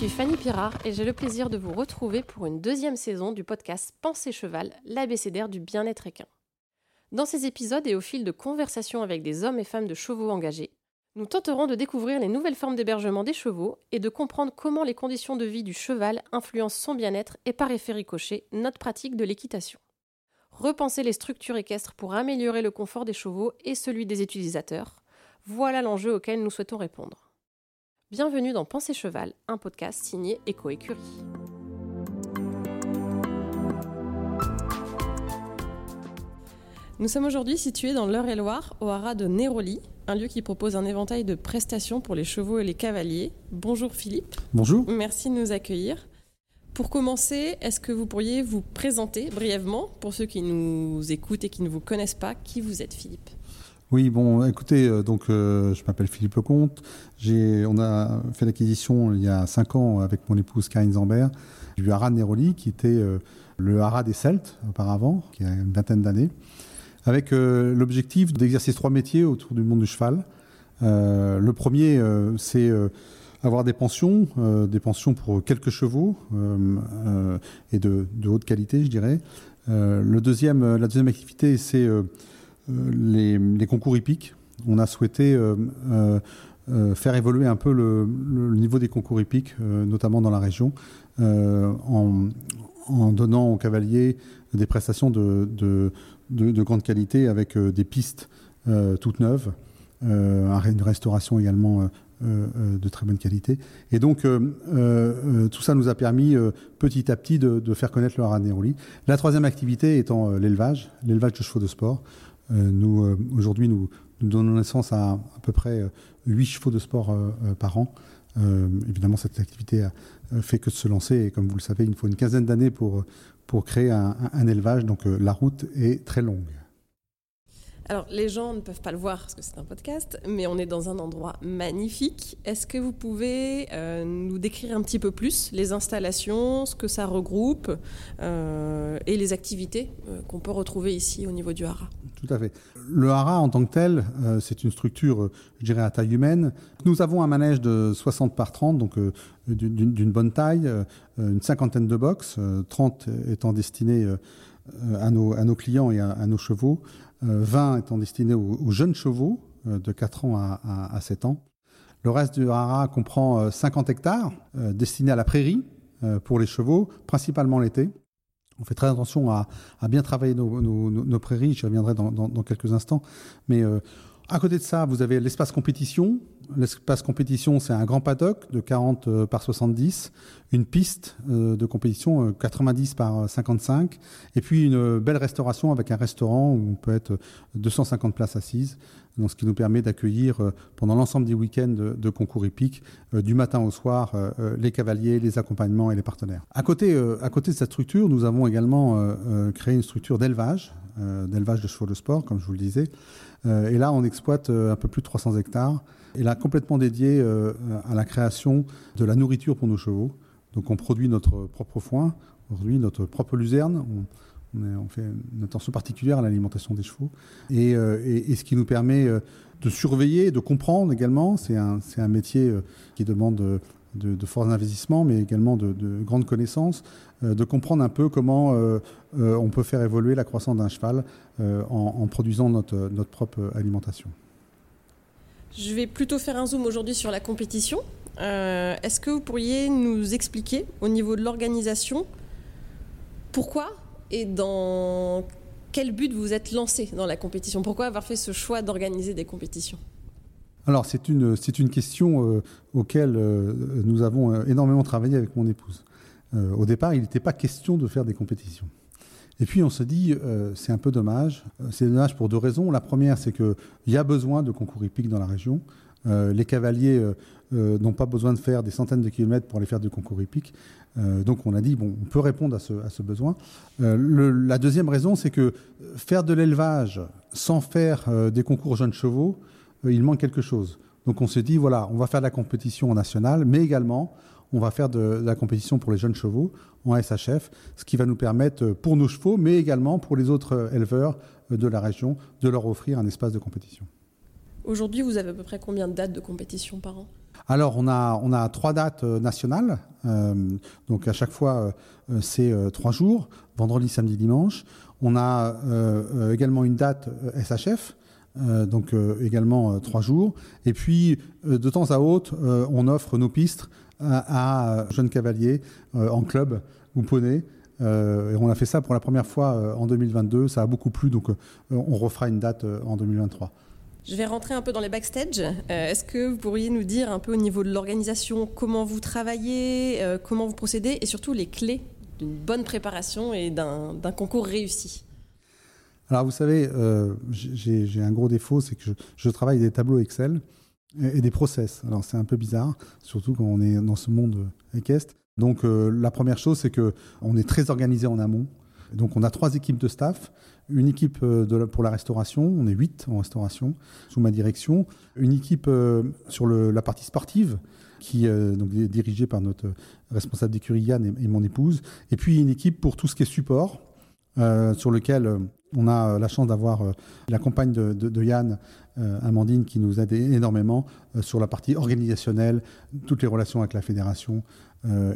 Je suis Fanny Pirard et j'ai le plaisir de vous retrouver pour une deuxième saison du podcast Pensée Cheval, l'abécédaire du bien-être équin. Dans ces épisodes et au fil de conversations avec des hommes et femmes de chevaux engagés, nous tenterons de découvrir les nouvelles formes d'hébergement des chevaux et de comprendre comment les conditions de vie du cheval influencent son bien-être et par effet ricochet notre pratique de l'équitation. Repenser les structures équestres pour améliorer le confort des chevaux et celui des utilisateurs, voilà l'enjeu auquel nous souhaitons répondre. Bienvenue dans Pensée Cheval, un podcast signé Eco Écurie. Nous sommes aujourd'hui situés dans l'Eure-et-Loire, au haras de Néroli, un lieu qui propose un éventail de prestations pour les chevaux et les cavaliers. Bonjour Philippe. Bonjour. Merci de nous accueillir. Pour commencer, est-ce que vous pourriez vous présenter brièvement pour ceux qui nous écoutent et qui ne vous connaissent pas Qui vous êtes Philippe? Oui, bon, écoutez, euh, donc euh, je m'appelle Philippe Lecomte. J'ai, on a fait l'acquisition il y a cinq ans avec mon épouse Karine Zambert du haras de Néroli, qui était euh, le haras des Celtes auparavant, qui a une vingtaine d'années avec l'objectif d'exercer trois métiers autour du monde du cheval. Le premier, c'est avoir des pensions, des pensions pour quelques chevaux et de, haute qualité, je dirais. le deuxième, la deuxième activité, c'est les, concours hippiques. On a souhaité faire évoluer un peu le, niveau des concours hippiques, notamment dans la région, en, donnant aux cavaliers des prestations de, de, grande qualité avec euh, des pistes euh, toutes neuves, euh, une restauration également de très bonne qualité. Et donc, tout ça nous a permis petit à petit de, faire connaître le haras. La troisième activité étant l'élevage, l'élevage de chevaux de sport. Nous, aujourd'hui, nous, donnons naissance à à peu près 8 chevaux de sport par an. évidemment, cette activité a fait que de se lancer. Et comme vous le savez, il faut une quinzaine d'années pour, pour créer un, élevage. Donc euh, la route est très longue. Alors, les gens ne peuvent pas le voir parce que c'est un podcast, mais on est dans un endroit magnifique. Est-ce que vous pouvez euh, nous décrire un petit peu plus les installations, ce que ça regroupe euh, et les activités qu'on peut retrouver ici au niveau du haras tout à fait. Le haras en tant que tel, euh, c'est une structure, euh, je dirais, à taille humaine. Nous avons un manège de 60 par 30, donc euh, d'une bonne taille, une cinquantaine de box, 30 étant destinés à, nos, clients et à, nos chevaux, 20 étant destinés aux, jeunes chevaux de 4 ans à, à, 7 ans. Le reste du haras comprend 50 hectares destinés à la prairie pour les chevaux, principalement l'été. On fait très attention à, bien travailler nos, prairies, j'y reviendrai dans, quelques instants. Mais euh, à côté de ça, vous avez l'espace compétition. L'espace compétition, c'est un grand paddock de 40 euh, par 70, une piste euh, de compétition 90 par 55, et puis une belle restauration avec un restaurant où on peut être 250 places assises ce qui nous permet d'accueillir euh, pendant l'ensemble des week-ends de, concours hippiques, euh, du matin au soir, euh, les cavaliers, les accompagnements et les partenaires. À côté, à côté de cette structure, nous avons également créé une structure d'élevage, d'élevage de chevaux de sport, comme je vous le disais. Et là, on exploite un peu plus de 300 hectares. Et là, complètement dédié à la création de la nourriture pour nos chevaux. Donc, on produit notre propre foin, aujourd'hui notre propre luzerne. On, fait une attention particulière à l'alimentation des chevaux. Et, euh, ce qui nous permet euh, de surveiller, de comprendre également. C'est un, métier euh, qui demande de, de forts investissements, mais également de, grandes connaissances, de comprendre un peu comment on peut faire évoluer la croissance d'un cheval en, produisant notre, notre propre alimentation. Je vais plutôt faire un zoom aujourd'hui sur la compétition. Est-ce que vous pourriez nous expliquer au niveau de l'organisation pourquoi et dans quel but vous êtes lancé dans la compétition? Pourquoi avoir fait ce choix d'organiser des compétitions? Alors c'est une, question euh, auquel euh, nous avons euh, énormément travaillé avec mon épouse. au départ, il n'était pas question de faire des compétitions. Et puis on se dit, c'est un peu dommage. C'est dommage pour deux raisons. La première, c'est qu'il y a besoin de concours hippiques dans la région. les cavaliers n'ont pas besoin de faire des centaines de kilomètres pour aller faire du concours hippique. Donc on a dit, on peut répondre à ce, besoin. La deuxième raison, c'est que faire de l'élevage sans faire des concours jeunes chevaux, il manque quelque chose. Donc on s'est dit, voilà, on va faire de la compétition nationale, mais également, on va faire de, la compétition pour les jeunes chevaux en SHF, ce qui va nous permettre, pour nos chevaux, mais également pour les autres éleveurs de la région, de leur offrir un espace de compétition. Aujourd'hui, vous avez à peu près combien de dates de compétition par an? Alors, on a, on a trois dates nationales. donc, à chaque fois, c'est trois jours, vendredi, samedi, dimanche. On a également une date SHF, donc également trois jours. Et puis, de temps à autre, on offre nos pistes à, jeunes cavaliers en club ou poney. et on a fait ça pour la première fois en 2022. Ça a beaucoup plu, donc on refera une date en 2023. Je vais rentrer un peu dans les backstage. Euh, est-ce que vous pourriez nous dire un peu au niveau de l'organisation comment vous travaillez, euh, comment vous procédez et surtout les clés d'une bonne préparation et d'un concours réussi? Alors vous savez, euh, j'ai un gros défaut, c'est que je, travaille des tableaux Excel et, des process. Alors c'est un peu bizarre, surtout quand on est dans ce monde équestre. Donc la première chose, c'est que on est très organisé en amont. Donc on a trois équipes de staff une équipe euh, pour la restauration, on est huit en restauration sous ma direction, une équipe euh, sur la partie sportive qui euh, est dirigée par notre responsable d'écurie Yann et, mon épouse, et puis une équipe pour tout ce qui est support, sur lequel on a la chance d'avoir la compagne de, Yann, Amandine, qui nous aide énormément sur la partie organisationnelle, toutes les relations avec la fédération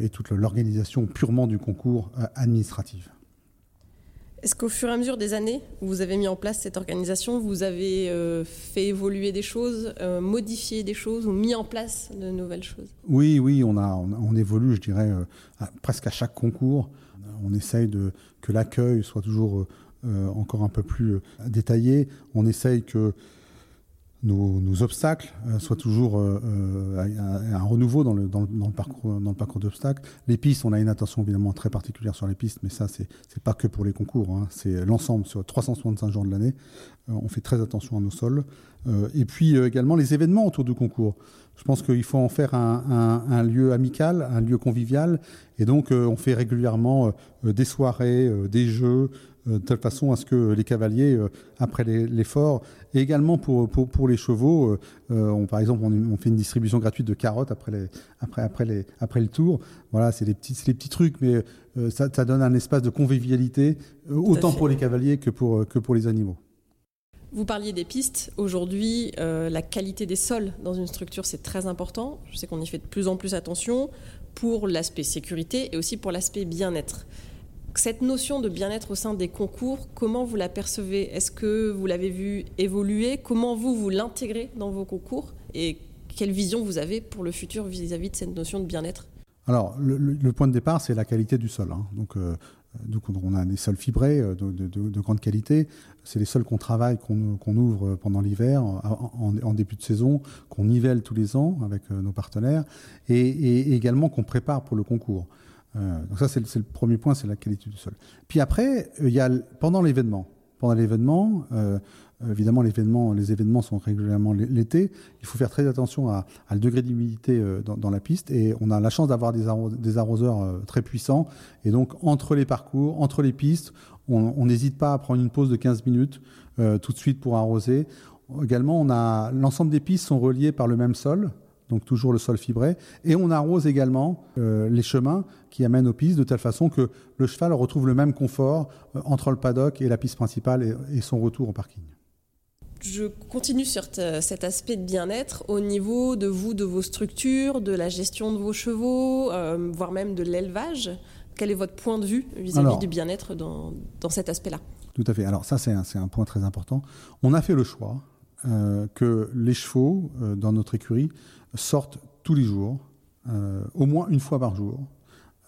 et toute l'organisation purement du concours administratif. Est-ce qu'au fur et à mesure des années, vous avez mis en place cette organisation, vous avez euh, fait évoluer des choses, euh, modifié des choses ou mis en place de nouvelles choses? Oui, oui, on, a, on, évolue, je dirais, euh, presque à chaque concours. On essaye de, que l'accueil soit toujours encore un peu plus détaillé. On essaye que nos, obstacles euh, soient toujours euh, euh, un, renouveau dans le, dans, le parcours, parcours d'obstacles. Les pistes, on a une attention évidemment très particulière sur les pistes, mais ça, c'est pas que pour les concours, hein. c'est l'ensemble sur 365 jours de l'année. on fait très attention à nos sols. et puis également les événements autour du concours. Je pense qu'il faut en faire un, un, lieu amical, un lieu convivial. Et donc, on fait régulièrement des soirées, des jeux, de telle façon à ce que les cavaliers, après l'effort, et également pour, pour, pour les chevaux, euh, euh, on, par exemple, on, fait une distribution gratuite de carottes après, les, après, après, les, après le tour. Voilà, c'est les petits, les petits trucs, mais euh, ça, ça, donne un espace de convivialité, autant pour les cavaliers que pour, que pour les animaux. Vous parliez des pistes. Aujourd'hui, la qualité des sols dans une structure, c'est très important. Je sais qu'on y fait de plus en plus attention pour l'aspect sécurité et aussi pour l'aspect bien-être. Cette notion de bien-être au sein des concours, comment vous la percevez? Est-ce que vous l'avez vu évoluer? Comment vous, vous l'intégrez dans vos concours? Et quelle vision vous avez pour le futur vis-à-vis de cette notion de bien-être? Alors, le, point de départ, c'est la qualité du sol. Hein. Donc, euh, on a des sols fibrés euh, de, grande qualité. C'est les sols qu'on travaille, qu'on ouvre pendant l'hiver, en, début de saison, qu'on nivelle tous les ans avec euh, nos partenaires, et également qu'on prépare pour le concours. Euh, donc ça, c'est le, premier point, c'est la qualité du sol. Puis après, euh, il y a pendant l'événement. Pendant l'événement, euh, évidemment, l'événement, les événements sont régulièrement l'été. Il faut faire très attention à, le degré d'humidité dans, la piste. Et on a la chance d'avoir des, arroseurs très puissants. Et donc, entre les parcours, entre les pistes, on n'hésite pas à prendre une pause de 15 minutes tout de suite pour arroser. Également, on a l'ensemble des pistes sont reliées par le même sol donc toujours le sol fibré. Et on arrose également euh, les chemins qui amènent aux pistes de telle façon que le cheval retrouve le même confort euh, entre le paddock et la piste principale et, son retour au parking. Je continue sur cet aspect de bien-être au niveau de vous, de vos structures, de la gestion de vos chevaux, euh, voire même de l'élevage. Quel est votre point de vue vis-à-vis du bien-être dans, cet aspect-là? Tout à fait. Alors ça, c'est un, un, point très important. On a fait le choix que les chevaux dans notre écurie sortent tous les jours, euh, au moins une fois par jour,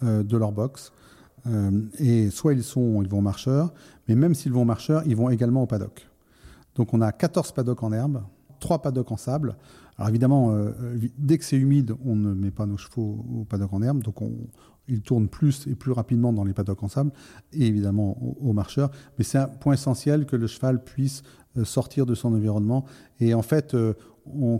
euh, de leur box. Euh, et soit ils, sont, ils vont marcheurs, mais même s'ils vont marcheurs, ils vont également au paddock. Donc on a 14 paddocks en herbe, 3 paddocks en sable. Alors évidemment, dès que c'est humide, on ne met pas nos chevaux au paddock en herbe, donc on, ils tournent plus et plus rapidement dans les paddocks en sable, et évidemment aux, marcheurs. Mais c'est un point essentiel que le cheval puisse sortir de son environnement. Et en fait,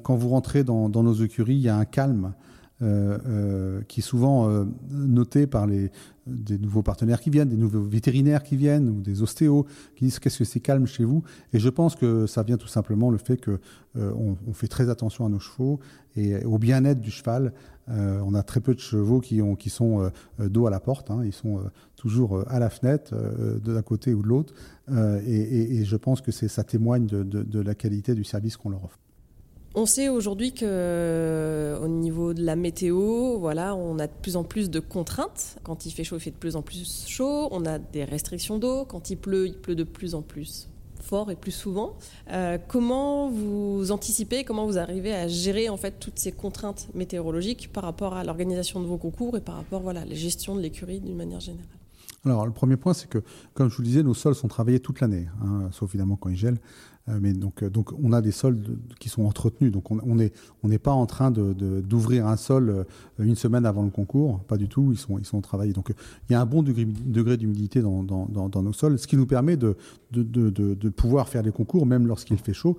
quand vous rentrez dans, nos écuries, il y a un calme euh, euh, qui est souvent euh, noté par les, des nouveaux partenaires qui viennent, des nouveaux vétérinaires qui viennent, ou des ostéos qui disent qu'est-ce que c'est calme chez vous? Et je pense que ça vient tout simplement le fait que on, fait très attention à nos chevaux et au bien-être du cheval. on a très peu de chevaux qui, ont, qui sont dos à la porte, hein. ils sont toujours à la fenêtre, d'un côté ou de l'autre. Et, je pense que ça témoigne de la qualité du service qu'on leur offre. On sait aujourd'hui que euh, au niveau de la météo, voilà, on a de plus en plus de contraintes. Quand il fait chaud, il fait de plus en plus chaud. On a des restrictions d'eau. Quand il pleut, il pleut de plus en plus fort et plus souvent. Euh, comment vous anticipez, comment vous arrivez à gérer en fait toutes ces contraintes météorologiques par rapport à l'organisation de vos concours et par rapport voilà, à la gestion de l'écurie d'une manière générale? Alors, le premier point, c'est que, comme je vous le disais, nos sols sont travaillés toute l'année, hein, sauf évidemment quand ils gèlent. Euh, mais donc, euh, donc, on a des sols qui sont entretenus. Donc, on n'est pas en train d'ouvrir un sol euh, une semaine avant le concours. Pas du tout. Ils sont, travaillés. Donc, il y a un bon degré, d'humidité dans, nos sols, ce qui nous permet de, de pouvoir faire des concours, même lorsqu'il fait chaud.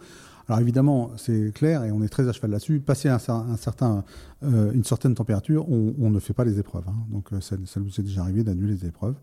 Alors évidemment, c'est clair et on est très à cheval là-dessus. Passer un, certain, euh, une certaine température, on, ne fait pas les épreuves. Hein. Donc euh, ça, nous est déjà arrivé d'annuler les épreuves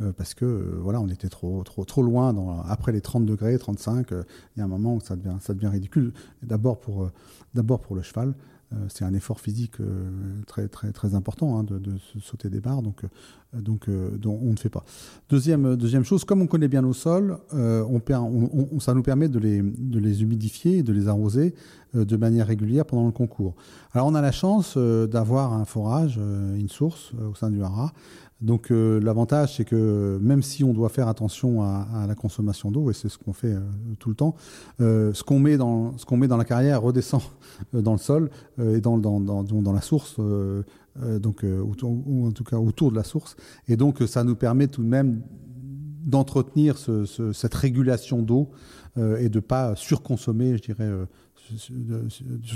euh, parce que voilà, on était trop, trop, trop loin. Après les 30 degrés, 35, il y a un moment où ça devient, ça devient ridicule. D'abord pour, d'abord pour le cheval. Euh, c'est un effort physique euh, très, important hein, de, sauter des barres, donc, euh, donc, on ne fait pas. Deuxième, chose, comme on connaît bien nos sols, ça nous permet de les, humidifier et de les arroser de manière régulière pendant le concours. Alors on a la chance d'avoir un forage, une source au sein du haras, donc euh, l'avantage, c'est que même si on doit faire attention à, la consommation d'eau, et c'est ce qu'on fait euh, tout le temps, euh, ce qu'on met dans la carrière redescend dans le sol et dans, la source, donc ou en tout cas autour de la source, et donc ça nous permet tout de même d'entretenir ce, cette régulation d'eau et de pas surconsommer, je dirais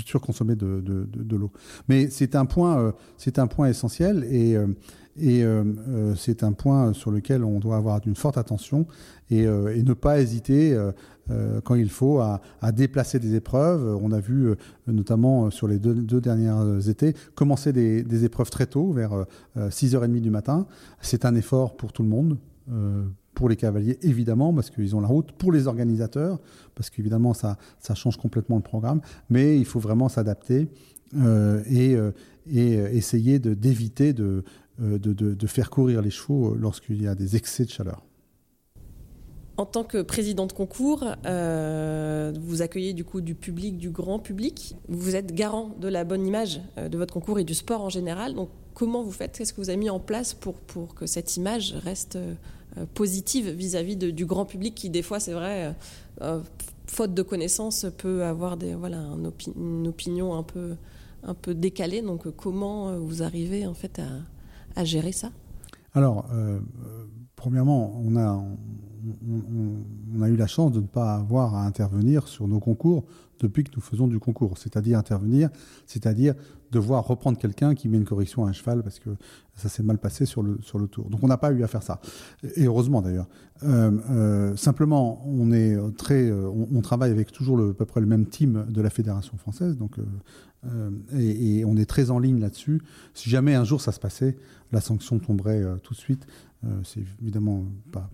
surconsommer de, de, de, l'eau. Mais c'est un point, c'est un point essentiel et et euh, euh, c'est un point sur lequel on doit avoir une forte attention et, euh, ne pas hésiter quand il faut à, déplacer des épreuves. On a vu notamment sur les deux, dernières étés commencer des, épreuves très tôt, vers 6h30 du matin. C'est un effort pour tout le monde pour les cavaliers, évidemment, parce qu'ils ont la route, pour les organisateurs, parce qu'évidemment, ça, change complètement le programme, mais il faut vraiment s'adapter et, et, essayer d'éviter de, euh, faire courir les chevaux euh, lorsqu'il y a des excès de chaleur. En tant que président de concours, euh, vous accueillez du coup du public, du grand public. Vous êtes garant de la bonne image de votre concours et du sport en général. Donc, comment vous faites? Qu'est-ce que vous avez mis en place pour que cette image reste positive vis-à-vis du grand public qui, des fois, c'est vrai, faute de connaissances, peut avoir voilà, une opinion un peu, un peu décalée. Donc, comment vous arrivez en fait à, gérer ça? Alors, euh, premièrement, on a, on, a eu la chance de ne pas avoir à intervenir sur nos concours depuis que nous faisons du concours. C'est-à-dire intervenir, c'est-à-dire devoir reprendre quelqu'un qui met une correction à un cheval parce que ça s'est mal passé sur le, sur le tour. Donc on n'a pas eu à faire ça. Et heureusement d'ailleurs. Euh, euh, simplement, on, est très, on, travaille avec toujours à peu près le même team de la Fédération française. Donc, et, on est très en ligne là-dessus. Si jamais un jour ça se passait, la sanction tomberait tout de suite. C'est évidemment pas,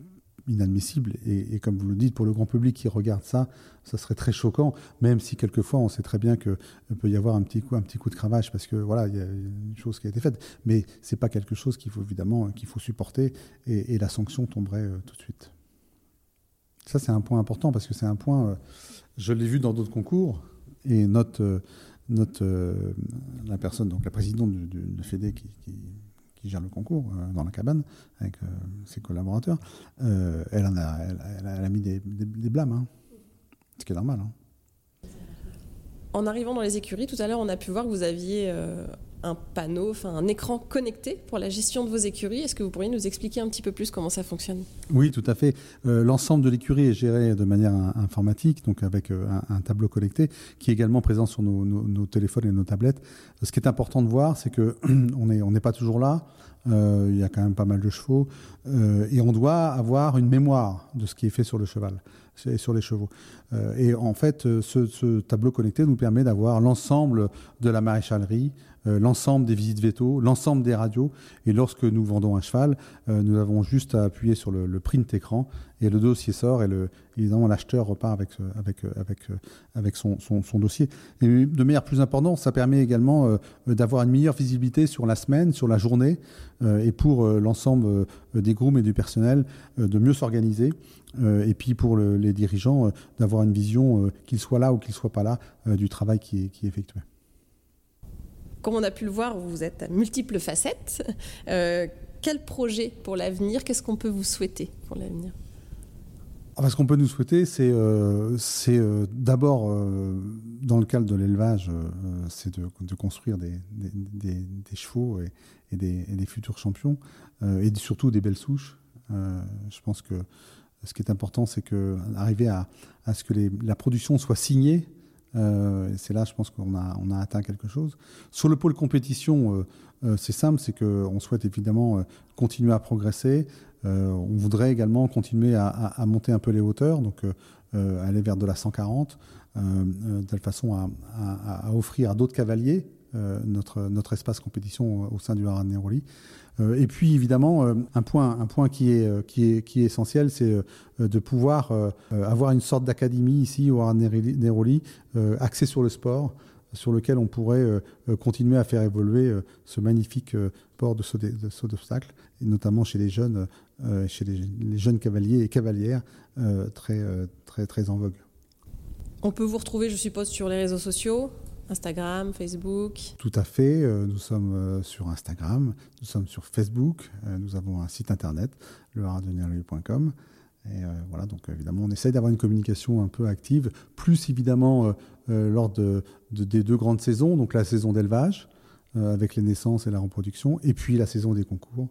inadmissible. Et, comme vous le dites, pour le grand public qui regarde ça, ça serait très choquant, même si quelquefois on sait très bien qu'il peut y avoir un petit coup, un petit coup de cravache parce que voilà, il y a une chose qui a été faite. Mais c'est pas quelque chose qu'il faut évidemment qu'il faut supporter et, la sanction tomberait euh, tout de suite. Ça c'est un point important parce que c'est un point, euh, je l'ai vu dans d'autres concours et notre, euh, la personne, donc la présidente du, du, Fédé qui qui gère le concours euh, dans la cabane avec euh, ses collaborateurs, euh, elle, en a mis des, blâmes, hein. ce qui est normal. Hein. En arrivant dans les écuries, tout à l'heure, on a pu voir que vous aviez un panneau, enfin un écran connecté pour la gestion de vos écuries. Est-ce que vous pourriez nous expliquer un petit peu plus comment ça fonctionne? Oui, tout à fait. Euh, l'ensemble de l'écurie est géré de manière informatique, donc avec euh, un, tableau connecté qui est également présent sur nos, téléphones et nos tablettes. Ce qui est important de voir, c'est que on n'est pas toujours là. Euh, il y a quand même pas mal de chevaux et on doit avoir une mémoire de ce qui est fait sur le cheval sur les chevaux. et en fait, ce, ce, tableau connecté nous permet d'avoir l'ensemble de la maréchalerie l'ensemble des visites veto, l'ensemble des radios. Et lorsque nous vendons un cheval, nous avons juste à appuyer sur le, print écran et le dossier sort et évidemment l'acheteur repart avec, avec son, dossier. De manière plus importante, ça permet également d'avoir une meilleure visibilité sur la semaine, sur la journée, et pour l'ensemble des groupes et du personnel de mieux s'organiser. et puis pour les dirigeants, d'avoir une vision, qu'ils soient là ou qu'ils ne soient pas là, du travail qui est effectué. Comme on a pu le voir, vous êtes à multiples facettes. Euh, quel projet pour l'avenir Qu'est-ce qu'on peut vous souhaiter pour l'avenir? Ah, ce qu'on peut nous souhaiter, c'est euh, euh, d'abord, dans le cadre de l'élevage, c'est de, construire des, chevaux et, des, futurs champions, et surtout des belles souches. je pense que ce qui est important, c'est qu'arriver à, à, ce que la production soit signée euh, c'est là, je pense qu'on a, atteint quelque chose. Sur le pôle compétition, euh, euh, c'est simple, c'est qu'on souhaite évidemment continuer à progresser. on voudrait également continuer à, monter un peu les hauteurs, donc aller vers de la 140, de telle façon à, offrir à d'autres cavaliers notre, espace compétition au sein du. Euh, et puis évidemment, euh, un point, un point qui, est, euh, qui, est, qui est essentiel, c'est de pouvoir avoir une sorte d'académie ici au Neroli, axée sur le sport, sur lequel on pourrait continuer à faire évoluer ce magnifique sport de saut d'obstacle, et notamment chez les jeunes, chez les, jeunes cavaliers et cavalières très, très, très en vogue. On peut vous retrouver, je suppose, sur les réseaux sociaux Instagram, Facebook Tout à fait. Euh, nous sommes euh, sur Instagram, nous sommes sur Facebook, euh, nous avons un site internet, le Et voilà, donc évidemment, on essaye d'avoir une communication un peu active, plus évidemment lors de, des deux grandes saisons, donc la saison d'élevage, avec les naissances et la reproduction, et puis la saison des concours.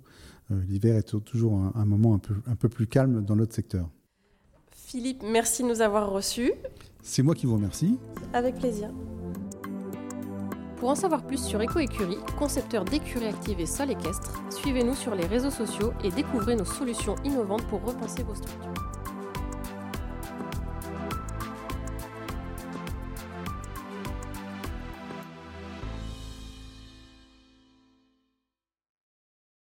L'hiver est toujours un, un, moment un peu, un peu plus calme dans notre secteur. Philippe, merci de nous avoir reçus. C'est moi qui vous remercie. Avec plaisir. Pour en savoir plus sur EcoÉcurie, concepteur d'écuries actives et sol équestre, suivez-nous sur les réseaux sociaux et découvrez nos solutions innovantes pour repenser vos structures.